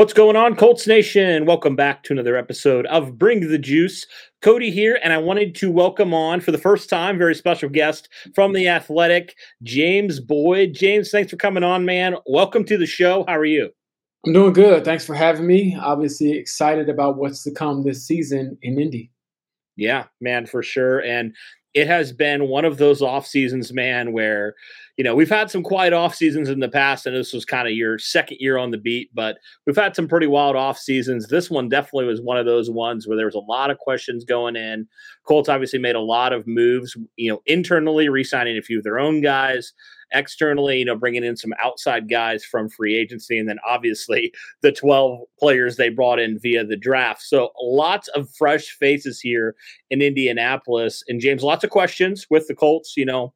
What's going on, Colts Nation? Welcome back to another episode of Bring the Juice. Cody here, and I wanted to welcome on for the first time, very special guest from the Athletic, James Boyd. James, thanks for coming on, man. Welcome to the show. How are you? I'm doing good. Thanks for having me. Obviously, excited about what's to come this season in Indy. Yeah, man, for sure. And it has been one of those off seasons, man, where you know we've had some quiet off seasons in the past, and this was kind of your second year on the beat, but we've had some pretty wild off seasons. This one definitely was one of those ones where there was a lot of questions going in. Colts obviously made a lot of moves, you know, internally re-signing a few of their own guys, externally, you know, bringing in some outside guys from free agency, and then obviously the 12 players they brought in via the draft. So lots of fresh faces here in Indianapolis. And James, lots of questions with the Colts, you know.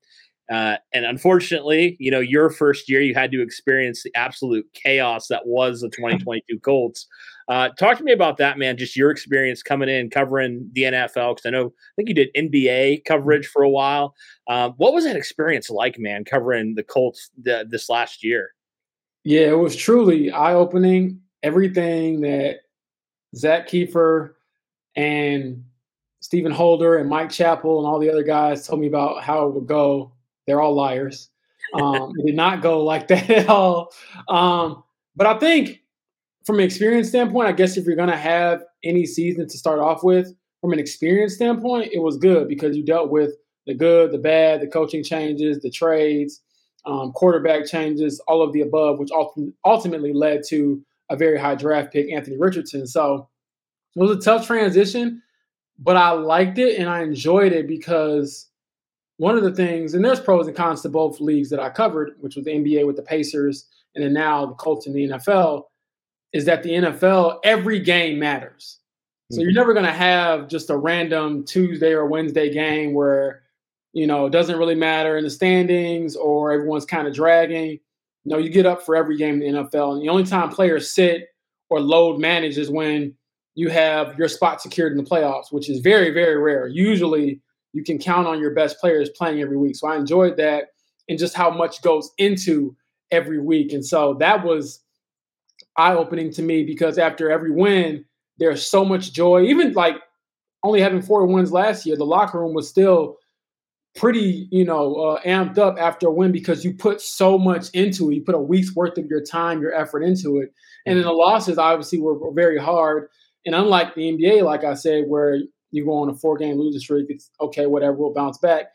Uh, and unfortunately, you know, your first year, you had to experience the absolute chaos that was the 2022 Colts. Uh, talk to me about that, man. Just your experience coming in covering the NFL, because I know I think you did NBA coverage for a while. Um, what was that experience like, man, covering the Colts the, this last year? Yeah, it was truly eye opening. Everything that Zach Keefer and Stephen Holder and Mike Chappell and all the other guys told me about how it would go they're all liars. Um, it did not go like that at all. Um, but I think from an experience standpoint, I guess if you're going to have any season to start off with, from an experience standpoint, it was good because you dealt with the good, the bad, the coaching changes, the trades, um, quarterback changes, all of the above, which ultimately led to a very high draft pick, Anthony Richardson. So it was a tough transition, but I liked it and I enjoyed it because one of the things, and there's pros and cons to both leagues that I covered, which was the NBA with the Pacers and then now the Colts in the NFL, is that the NFL, every game matters. So you're mm-hmm. never going to have just a random Tuesday or Wednesday game where, you know, it doesn't really matter in the standings or everyone's kind of dragging. No, you get up for every game in the NFL. And the only time players sit or load manage is when you have your spot secured in the playoffs, which is very, very rare. Usually you can count on your best players playing every week. So I enjoyed that and just how much goes into every week. And so that was eye opening to me because after every win, there's so much joy. Even like only having four wins last year, the locker room was still pretty, you know, uh, amped up after a win because you put so much into it. You put a week's worth of your time, your effort into it. And then the losses obviously were, were very hard. And unlike the NBA, like I said, where you go on a four game losing streak, it's okay, whatever, we'll bounce back.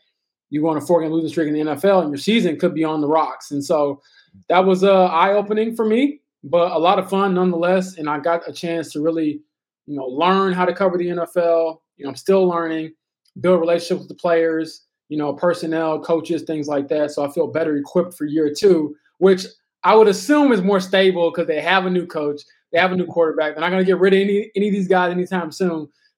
You go on a four game losing streak in the NFL, and your season could be on the rocks. And so that was uh, eye opening for me, but a lot of fun nonetheless. And I got a chance to really, you know, learn how to cover the NFL. You know, I'm still learning, build relationships with the players, you know, personnel, coaches, things like that. So I feel better equipped for year two, which I would assume is more stable because they have a new coach, they have a new quarterback. They're not going to get rid of any any of these guys anytime soon.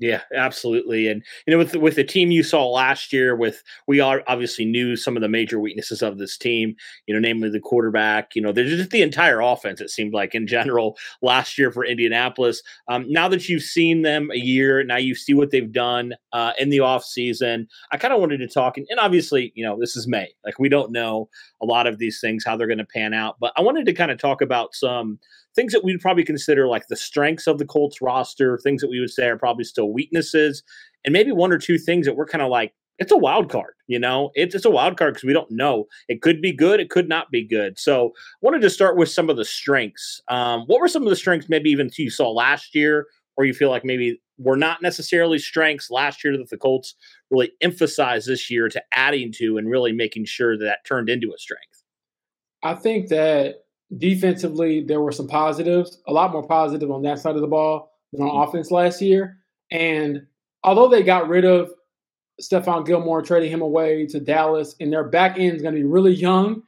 Yeah, absolutely. And you know, with with the team you saw last year, with we are obviously knew some of the major weaknesses of this team. You know, namely the quarterback. You know, there's just the entire offense. It seemed like in general last year for Indianapolis. Um, now that you've seen them a year, now you see what they've done uh, in the off season. I kind of wanted to talk, and, and obviously, you know, this is May. Like we don't know a lot of these things how they're going to pan out, but I wanted to kind of talk about some things that we'd probably consider like the strengths of the Colts roster, things that we would say are probably still weaknesses, and maybe one or two things that we're kind of like, it's a wild card, you know, it's, it's a wild card because we don't know. It could be good, it could not be good. So I wanted to start with some of the strengths. Um, what were some of the strengths maybe even you saw last year, or you feel like maybe were not necessarily strengths last year that the Colts really emphasized this year to adding to and really making sure that, that turned into a strength? I think that defensively, there were some positives, a lot more positive on that side of the ball than on mm-hmm. offense last year. And although they got rid of Stephon Gilmore, trading him away to Dallas, and their back end is going to be really young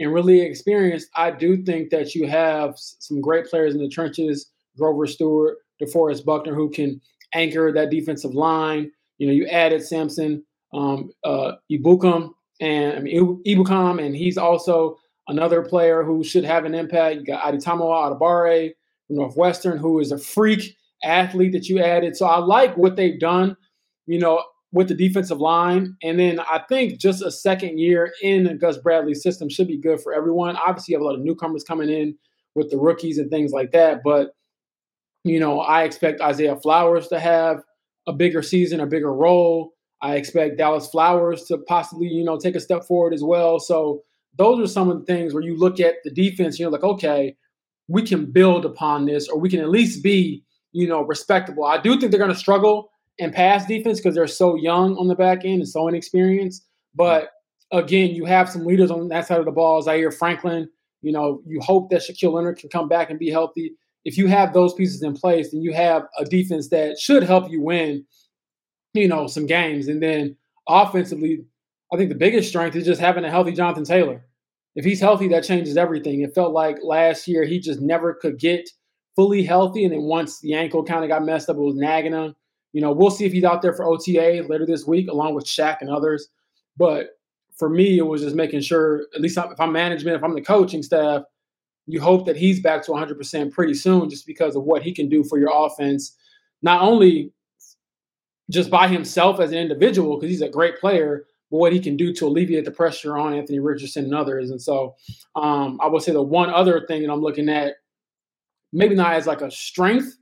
and really experienced, I do think that you have some great players in the trenches Grover Stewart, DeForest Buckner, who can anchor that defensive line. You know, you added Samson, um, uh, Ibukum, and I mean, Ebukam, and he's also Another player who should have an impact, you got Adetomiwa Adebawore from Northwestern, who is a freak athlete that you added. So I like what they've done, you know, with the defensive line. And then I think just a second year in Gus Bradley's system should be good for everyone. Obviously, you have a lot of newcomers coming in with the rookies and things like that. But, you know, I expect Isaiah Flowers to have a bigger season, a bigger role. I expect Dallas Flowers to possibly, you know, take a step forward as well. So those are some of the things where you look at the defense, you're like, okay, we can build upon this, or we can at least be, you know, respectable. I do think they're going to struggle in pass defense because they're so young on the back end and so inexperienced. But again, you have some leaders on that side of the ball. Zaire Franklin, you know, you hope that Shaquille Leonard can come back and be healthy. If you have those pieces in place, then you have a defense that should help you win, you know, some games. And then offensively, I think the biggest strength is just having a healthy Jonathan Taylor if he's healthy, that changes everything. It felt like last year he just never could get fully healthy. And then once the ankle kind of got messed up, it was nagging him. You know, we'll see if he's out there for OTA later this week, along with Shaq and others. But for me, it was just making sure, at least if I'm management, if I'm the coaching staff, you hope that he's back to 100% pretty soon just because of what he can do for your offense. Not only just by himself as an individual, because he's a great player, what he can do to alleviate the pressure on Anthony Richardson and others. And so um, I would say the one other thing that I'm looking at, maybe not as like a strength,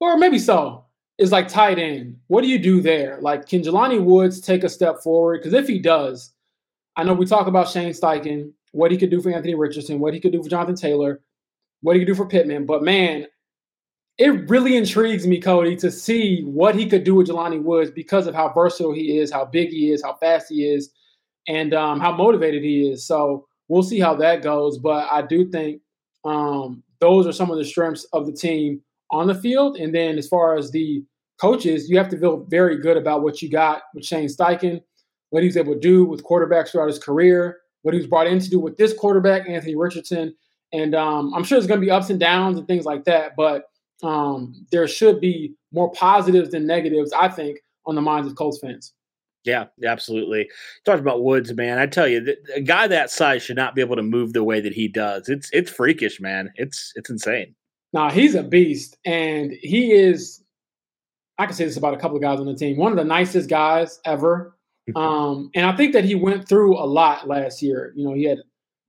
or maybe so, is like tight end. What do you do there? Like, can Jelani Woods take a step forward? Because if he does, I know we talk about Shane Steichen, what he could do for Anthony Richardson, what he could do for Jonathan Taylor, what he could do for Pittman. But man, it really intrigues me, Cody, to see what he could do with Jelani Woods because of how versatile he is, how big he is, how fast he is, and um, how motivated he is. So we'll see how that goes. But I do think um, those are some of the strengths of the team on the field. And then as far as the coaches, you have to feel very good about what you got with Shane Steichen, what he was able to do with quarterbacks throughout his career, what he was brought in to do with this quarterback, Anthony Richardson. And um, I'm sure there's going to be ups and downs and things like that. But um, there should be more positives than negatives, I think, on the minds of Colts fans. Yeah, absolutely. Talked about Woods, man. I tell you, a guy that size should not be able to move the way that he does. It's it's freakish, man. It's it's insane. Now he's a beast, and he is. I can say this about a couple of guys on the team. One of the nicest guys ever. um, and I think that he went through a lot last year. You know, he had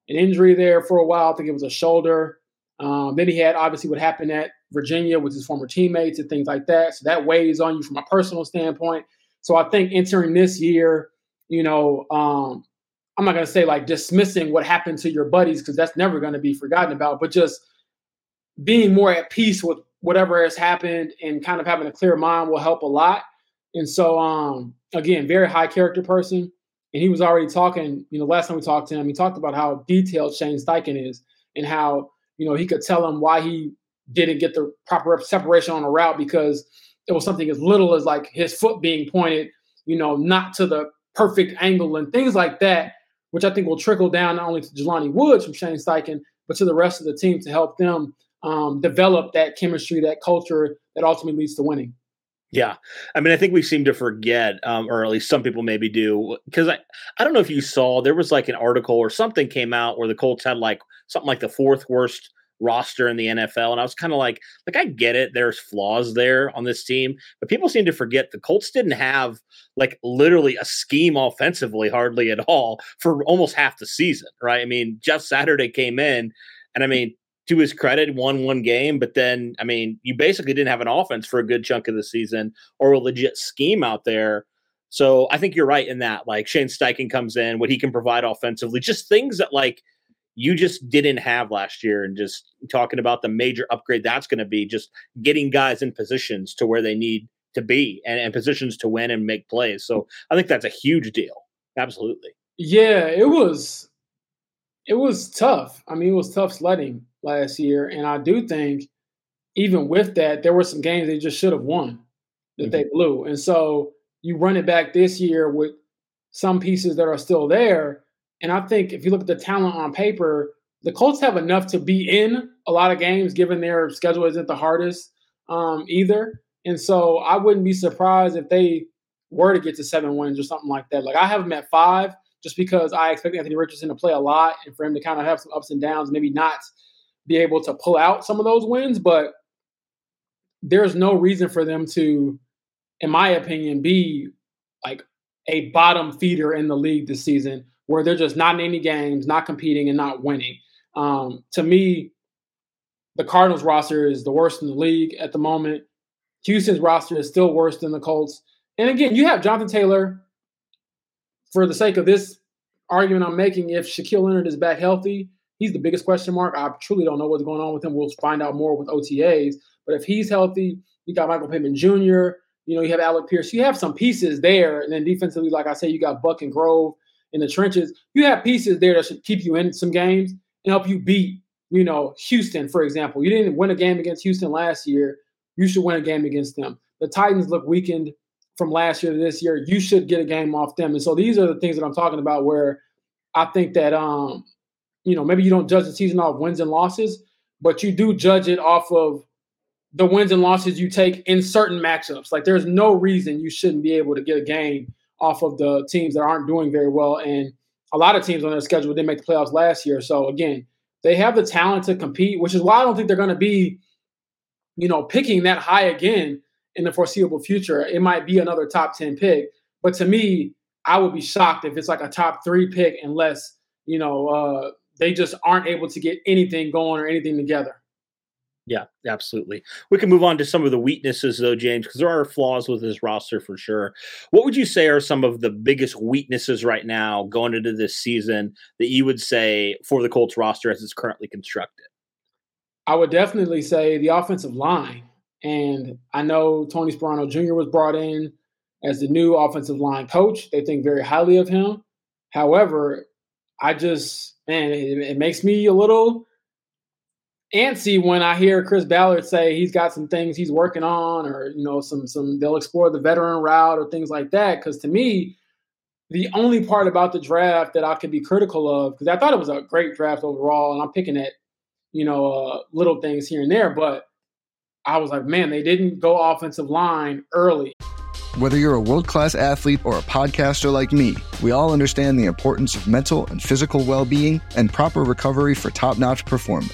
an injury there for a while. I think it was a shoulder. Um, then he had obviously what happened at Virginia with his former teammates and things like that. So that weighs on you from a personal standpoint. So I think entering this year, you know, um, I'm not going to say like dismissing what happened to your buddies because that's never going to be forgotten about, but just being more at peace with whatever has happened and kind of having a clear mind will help a lot. And so, um, again, very high character person. And he was already talking, you know, last time we talked to him, he talked about how detailed Shane Steichen is and how, you know, he could tell him why he didn't get the proper separation on a route because it was something as little as like his foot being pointed, you know, not to the perfect angle and things like that, which I think will trickle down not only to Jelani Woods from Shane Steichen, but to the rest of the team to help them um, develop that chemistry, that culture that ultimately leads to winning. Yeah, I mean, I think we seem to forget, um, or at least some people maybe do, because I, I don't know if you saw there was like an article or something came out where the Colts had like something like the fourth worst roster in the NFL, and I was kind of like, like I get it, there's flaws there on this team, but people seem to forget the Colts didn't have like literally a scheme offensively hardly at all for almost half the season, right? I mean, Jeff Saturday came in, and I mean, to his credit, won one game, but then, I mean, you basically didn't have an offense for a good chunk of the season or a legit scheme out there. So I think you're right in that. Like Shane Steichen comes in, what he can provide offensively, just things that like you just didn't have last year, and just talking about the major upgrade that's going to be, just getting guys in positions to where they need to be and, and positions to win and make plays. So I think that's a huge deal. Absolutely. Yeah, it was. It was tough. I mean, it was tough sledding last year. And I do think, even with that, there were some games they just should have won that mm-hmm. they blew. And so you run it back this year with some pieces that are still there. And I think if you look at the talent on paper, the Colts have enough to be in a lot of games, given their schedule isn't the hardest um, either. And so I wouldn't be surprised if they were to get to seven wins or something like that. Like I have them at five just because I expect Anthony Richardson to play a lot and for him to kind of have some ups and downs, maybe not be able to pull out some of those wins, but there's no reason for them to, in my opinion, be like a bottom feeder in the league this season where they're just not in any games, not competing, and not winning. Um, to me, the Cardinals roster is the worst in the league at the moment. Houston's roster is still worse than the Colts. And again, you have Jonathan Taylor. For the sake of this argument I'm making, if Shaquille Leonard is back healthy, he's the biggest question mark. I truly don't know what's going on with him. We'll find out more with OTAs. But if he's healthy, you got Michael Pittman Jr., you know, you have Alec Pierce. You have some pieces there. And then defensively, like I said, you got Buck and Grove in the trenches. You have pieces there that should keep you in some games and help you beat, you know, Houston, for example. You didn't win a game against Houston last year. You should win a game against them. The Titans look weakened from last year to this year. You should get a game off them. And so these are the things that I'm talking about where I think that um you know, maybe you don't judge the season off wins and losses, but you do judge it off of the wins and losses you take in certain matchups. Like there's no reason you shouldn't be able to get a game off of the teams that aren't doing very well. And a lot of teams on their schedule didn't make the playoffs last year. So again, they have the talent to compete, which is why I don't think they're going to be, you know, picking that high again in the foreseeable future. It might be another top 10 pick. But to me, I would be shocked if it's like a top three pick unless, you know, uh, they just aren't able to get anything going or anything together. Yeah, absolutely. We can move on to some of the weaknesses, though, James, because there are flaws with this roster for sure. What would you say are some of the biggest weaknesses right now going into this season that you would say for the Colts roster as it's currently constructed? I would definitely say the offensive line. And I know Tony Sparano Jr. was brought in as the new offensive line coach. They think very highly of him. However, I just man, it, it makes me a little antsy when I hear Chris Ballard say he's got some things he's working on, or you know, some some they'll explore the veteran route or things like that. Because to me, the only part about the draft that I could be critical of, because I thought it was a great draft overall, and I'm picking at you know uh, little things here and there, but I was like, man, they didn't go offensive line early. Whether you're a world class athlete or a podcaster like me, we all understand the importance of mental and physical well being and proper recovery for top notch performance.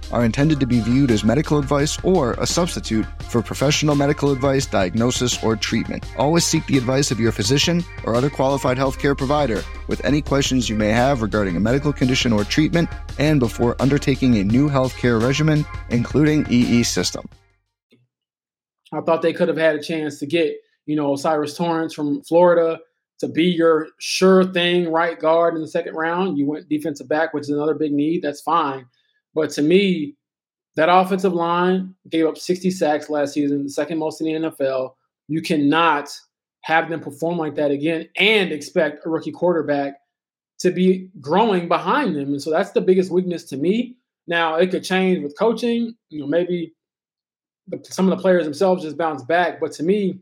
are intended to be viewed as medical advice or a substitute for professional medical advice, diagnosis, or treatment. Always seek the advice of your physician or other qualified healthcare provider with any questions you may have regarding a medical condition or treatment and before undertaking a new healthcare regimen, including EE system. I thought they could have had a chance to get you know, O'Cyrus Torrance from Florida to be your sure thing right guard in the second round. You went defensive back, which is another big need. That's fine. But to me, that offensive line gave up 60 sacks last season, the second most in the NFL. You cannot have them perform like that again and expect a rookie quarterback to be growing behind them. And so that's the biggest weakness to me. Now, it could change with coaching. You know, maybe the, some of the players themselves just bounce back. But to me,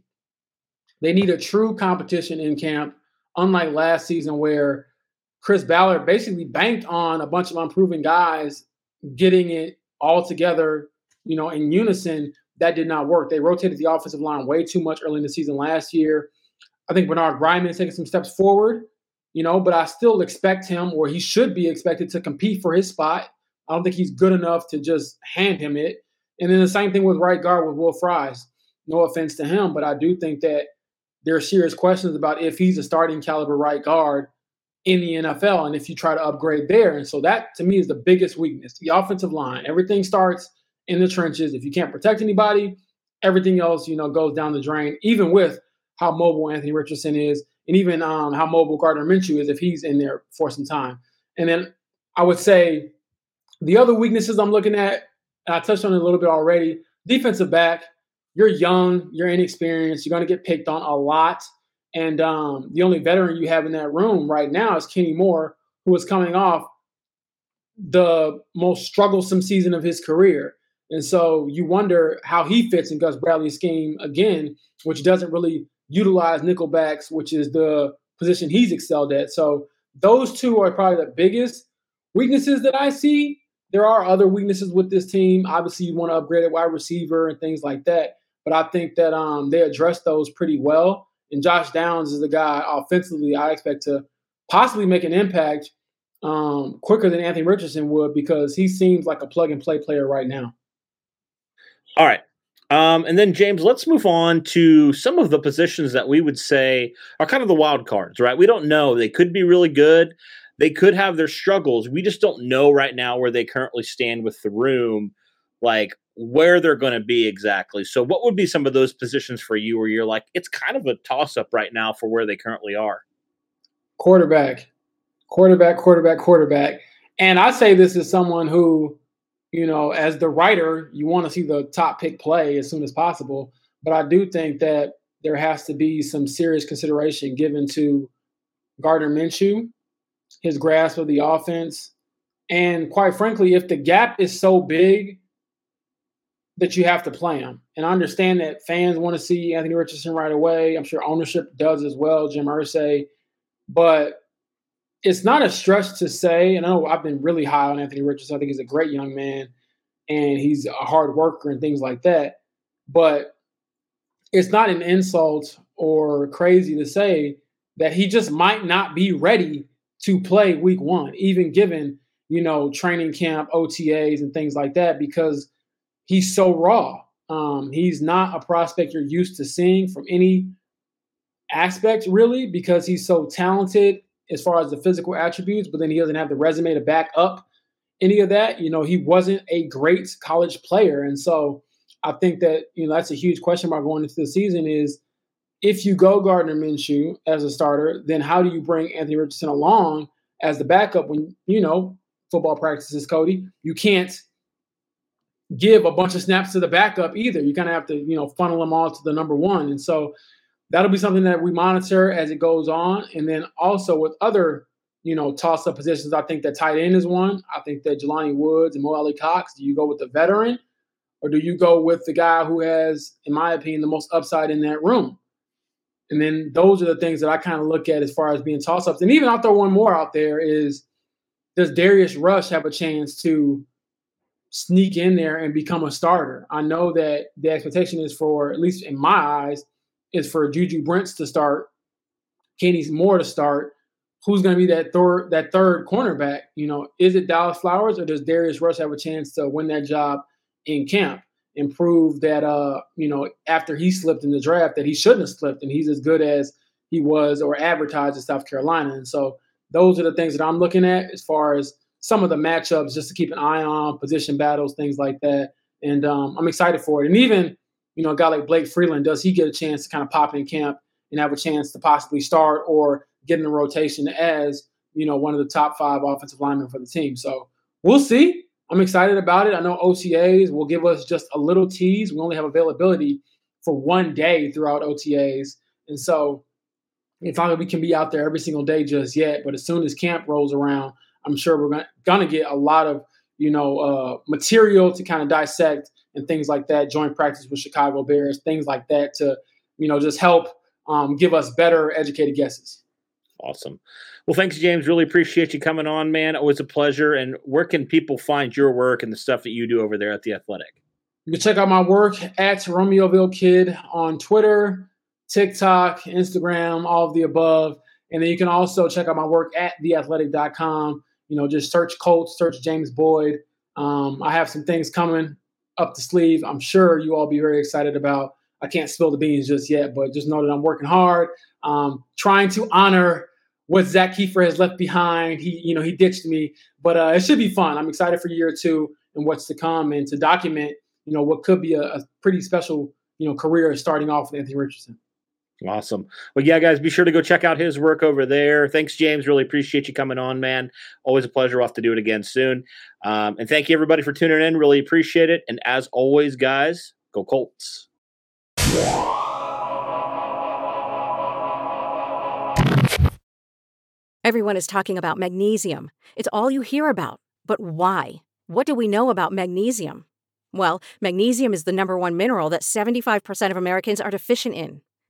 they need a true competition in camp, unlike last season where Chris Ballard basically banked on a bunch of unproven guys getting it all together, you know, in unison. That did not work. They rotated the offensive line way too much early in the season last year. I think Bernard Raimann is taking some steps forward, you know, but I still expect him, or he should be expected to compete for his spot. I don't think he's good enough to just hand him it. And then the same thing with right guard with Will Fries. No offense to him, but I do think that there are serious questions about if he's a starting caliber right guard in the NFL and if you try to upgrade there. And so that to me is the biggest weakness. The offensive line. Everything starts in the trenches. If you can't protect anybody, everything else, you know, goes down the drain, even with how mobile Anthony Richardson is, and even um, how mobile Gardner Minshew is if he's in there for some time. And then I would say the other weaknesses I'm looking at, I touched on it a little bit already. Defensive back, you're young, you're inexperienced, you're going to get picked on a lot. And um, the only veteran you have in that room right now is Kenny Moore, who is coming off the most strugglesome season of his career. And so you wonder how he fits in Gus Bradley's scheme again, which doesn't really utilize nickelbacks, which is the position he's excelled at. So those two are probably the biggest weaknesses that I see. There are other weaknesses with this team. Obviously, you want to upgrade a wide receiver and things like that. But I think that um, they address those pretty well. And Josh Downs is the guy offensively I expect to possibly make an impact um, quicker than Anthony Richardson would because he seems like a plug and play player right now. All right. Um, and then James, let's move on to some of the positions that we would say are kind of the wild cards, right? We don't know. They could be really good. They could have their struggles. We just don't know right now where they currently stand with the room. Like, where they're going to be exactly. So, what would be some of those positions for you where you're like, it's kind of a toss up right now for where they currently are? Quarterback, quarterback, quarterback, quarterback. And I say this as someone who, you know, as the writer, you want to see the top pick play as soon as possible. But I do think that there has to be some serious consideration given to Gardner Minshew, his grasp of the offense. And quite frankly, if the gap is so big that you have to play him. And I understand that fans want to see Anthony Richardson right away. I'm sure ownership does as well, Jim Irsay. But it's not a stretch to say, and I know I've been really high on Anthony Richardson. I think he's a great young man and he's a hard worker and things like that. But it's not an insult or crazy to say that he just might not be ready to play week one, even given, you know, training camp, OTAs, and things like that, because he's so raw. Um, he's not a prospect you're used to seeing from any aspect, really, because he's so talented as far as the physical attributes, but then he doesn't have the resume to back up any of that. You know, he wasn't a great college player. And so I think that, you know, that's a huge question mark going into the season is if you go Gardner Minshew as a starter, then how do you bring Anthony Richardson along as the backup when, you know, football practices, Cody? You can't give a bunch of snaps to the backup either. You kind of have to, you know, funnel them all to the number one. And so that'll be something that we monitor as it goes on. And then also with other, you know, toss up positions, I think that tight end is one. I think that Jelani Woods and Mo Alie-Cox, do you go with the veteran or do you go with the guy who has, in my opinion, the most upside in that room? And then those are the things that I kind of look at as far as being toss ups. And even I'll throw one more out there is does Darius Rush have a chance to sneak in there and become a starter? I know that the expectation is for, at least in my eyes, is for Juju Brents to start, Kenny Moore to start. Who's going to be that third that third cornerback? You know, is it Dallas Flowers or does Darius Rush have a chance to win that job in camp and prove that uh you know after he slipped in the draft that he shouldn't have slipped and he's as good as he was or advertised in South Carolina? And so those are the things that I'm looking at as far as some of the matchups just to keep an eye on position battles, things like that. And um, I'm excited for it. And even you know, a guy like Blake Freeland, does he get a chance to kind of pop in camp and have a chance to possibly start or get in the rotation as, you know, one of the top five offensive linemen for the team? So we'll see. I'm excited about it. I know OTAs will give us just a little tease. We only have availability for one day throughout OTAs. And so it's not that we can be out there every single day just yet, but as soon as camp rolls around, I'm sure we're going to get a lot of, you know, uh, material to kind of dissect and things like that, joint practice with Chicago Bears, things like that to, you know, just help um, give us better educated guesses. Awesome. Well, thanks, James. Really appreciate you coming on, man. Always a pleasure. And where can people find your work and the stuff that you do over there at The Athletic? You can check out my work at Romeoville Kid on Twitter, TikTok, Instagram, all of the above. And then you can also check out my work at theathletic.com. You know, just search Colts, search James Boyd. Um, I have some things coming up the sleeve. I'm sure you all be very excited about. I can't spill the beans just yet, but just know that I'm working hard, um, trying to honor what Zach Keefer has left behind. He, you know, he ditched me, but uh, it should be fun. I'm excited for year two and what's to come, and to document, you know, what could be a, a pretty special, you know, career starting off with Anthony Richardson. Awesome. Well, yeah, guys, be sure to go check out his work over there. Thanks, James. Really appreciate you coming on, man. Always a pleasure. We'll have to do it again soon. Um, and thank you, everybody, for tuning in. Really appreciate it. And as always, guys, go Colts. Everyone is talking about magnesium. It's all you hear about. But why? What do we know about magnesium? Well, magnesium is the number one mineral that 75% of Americans are deficient in.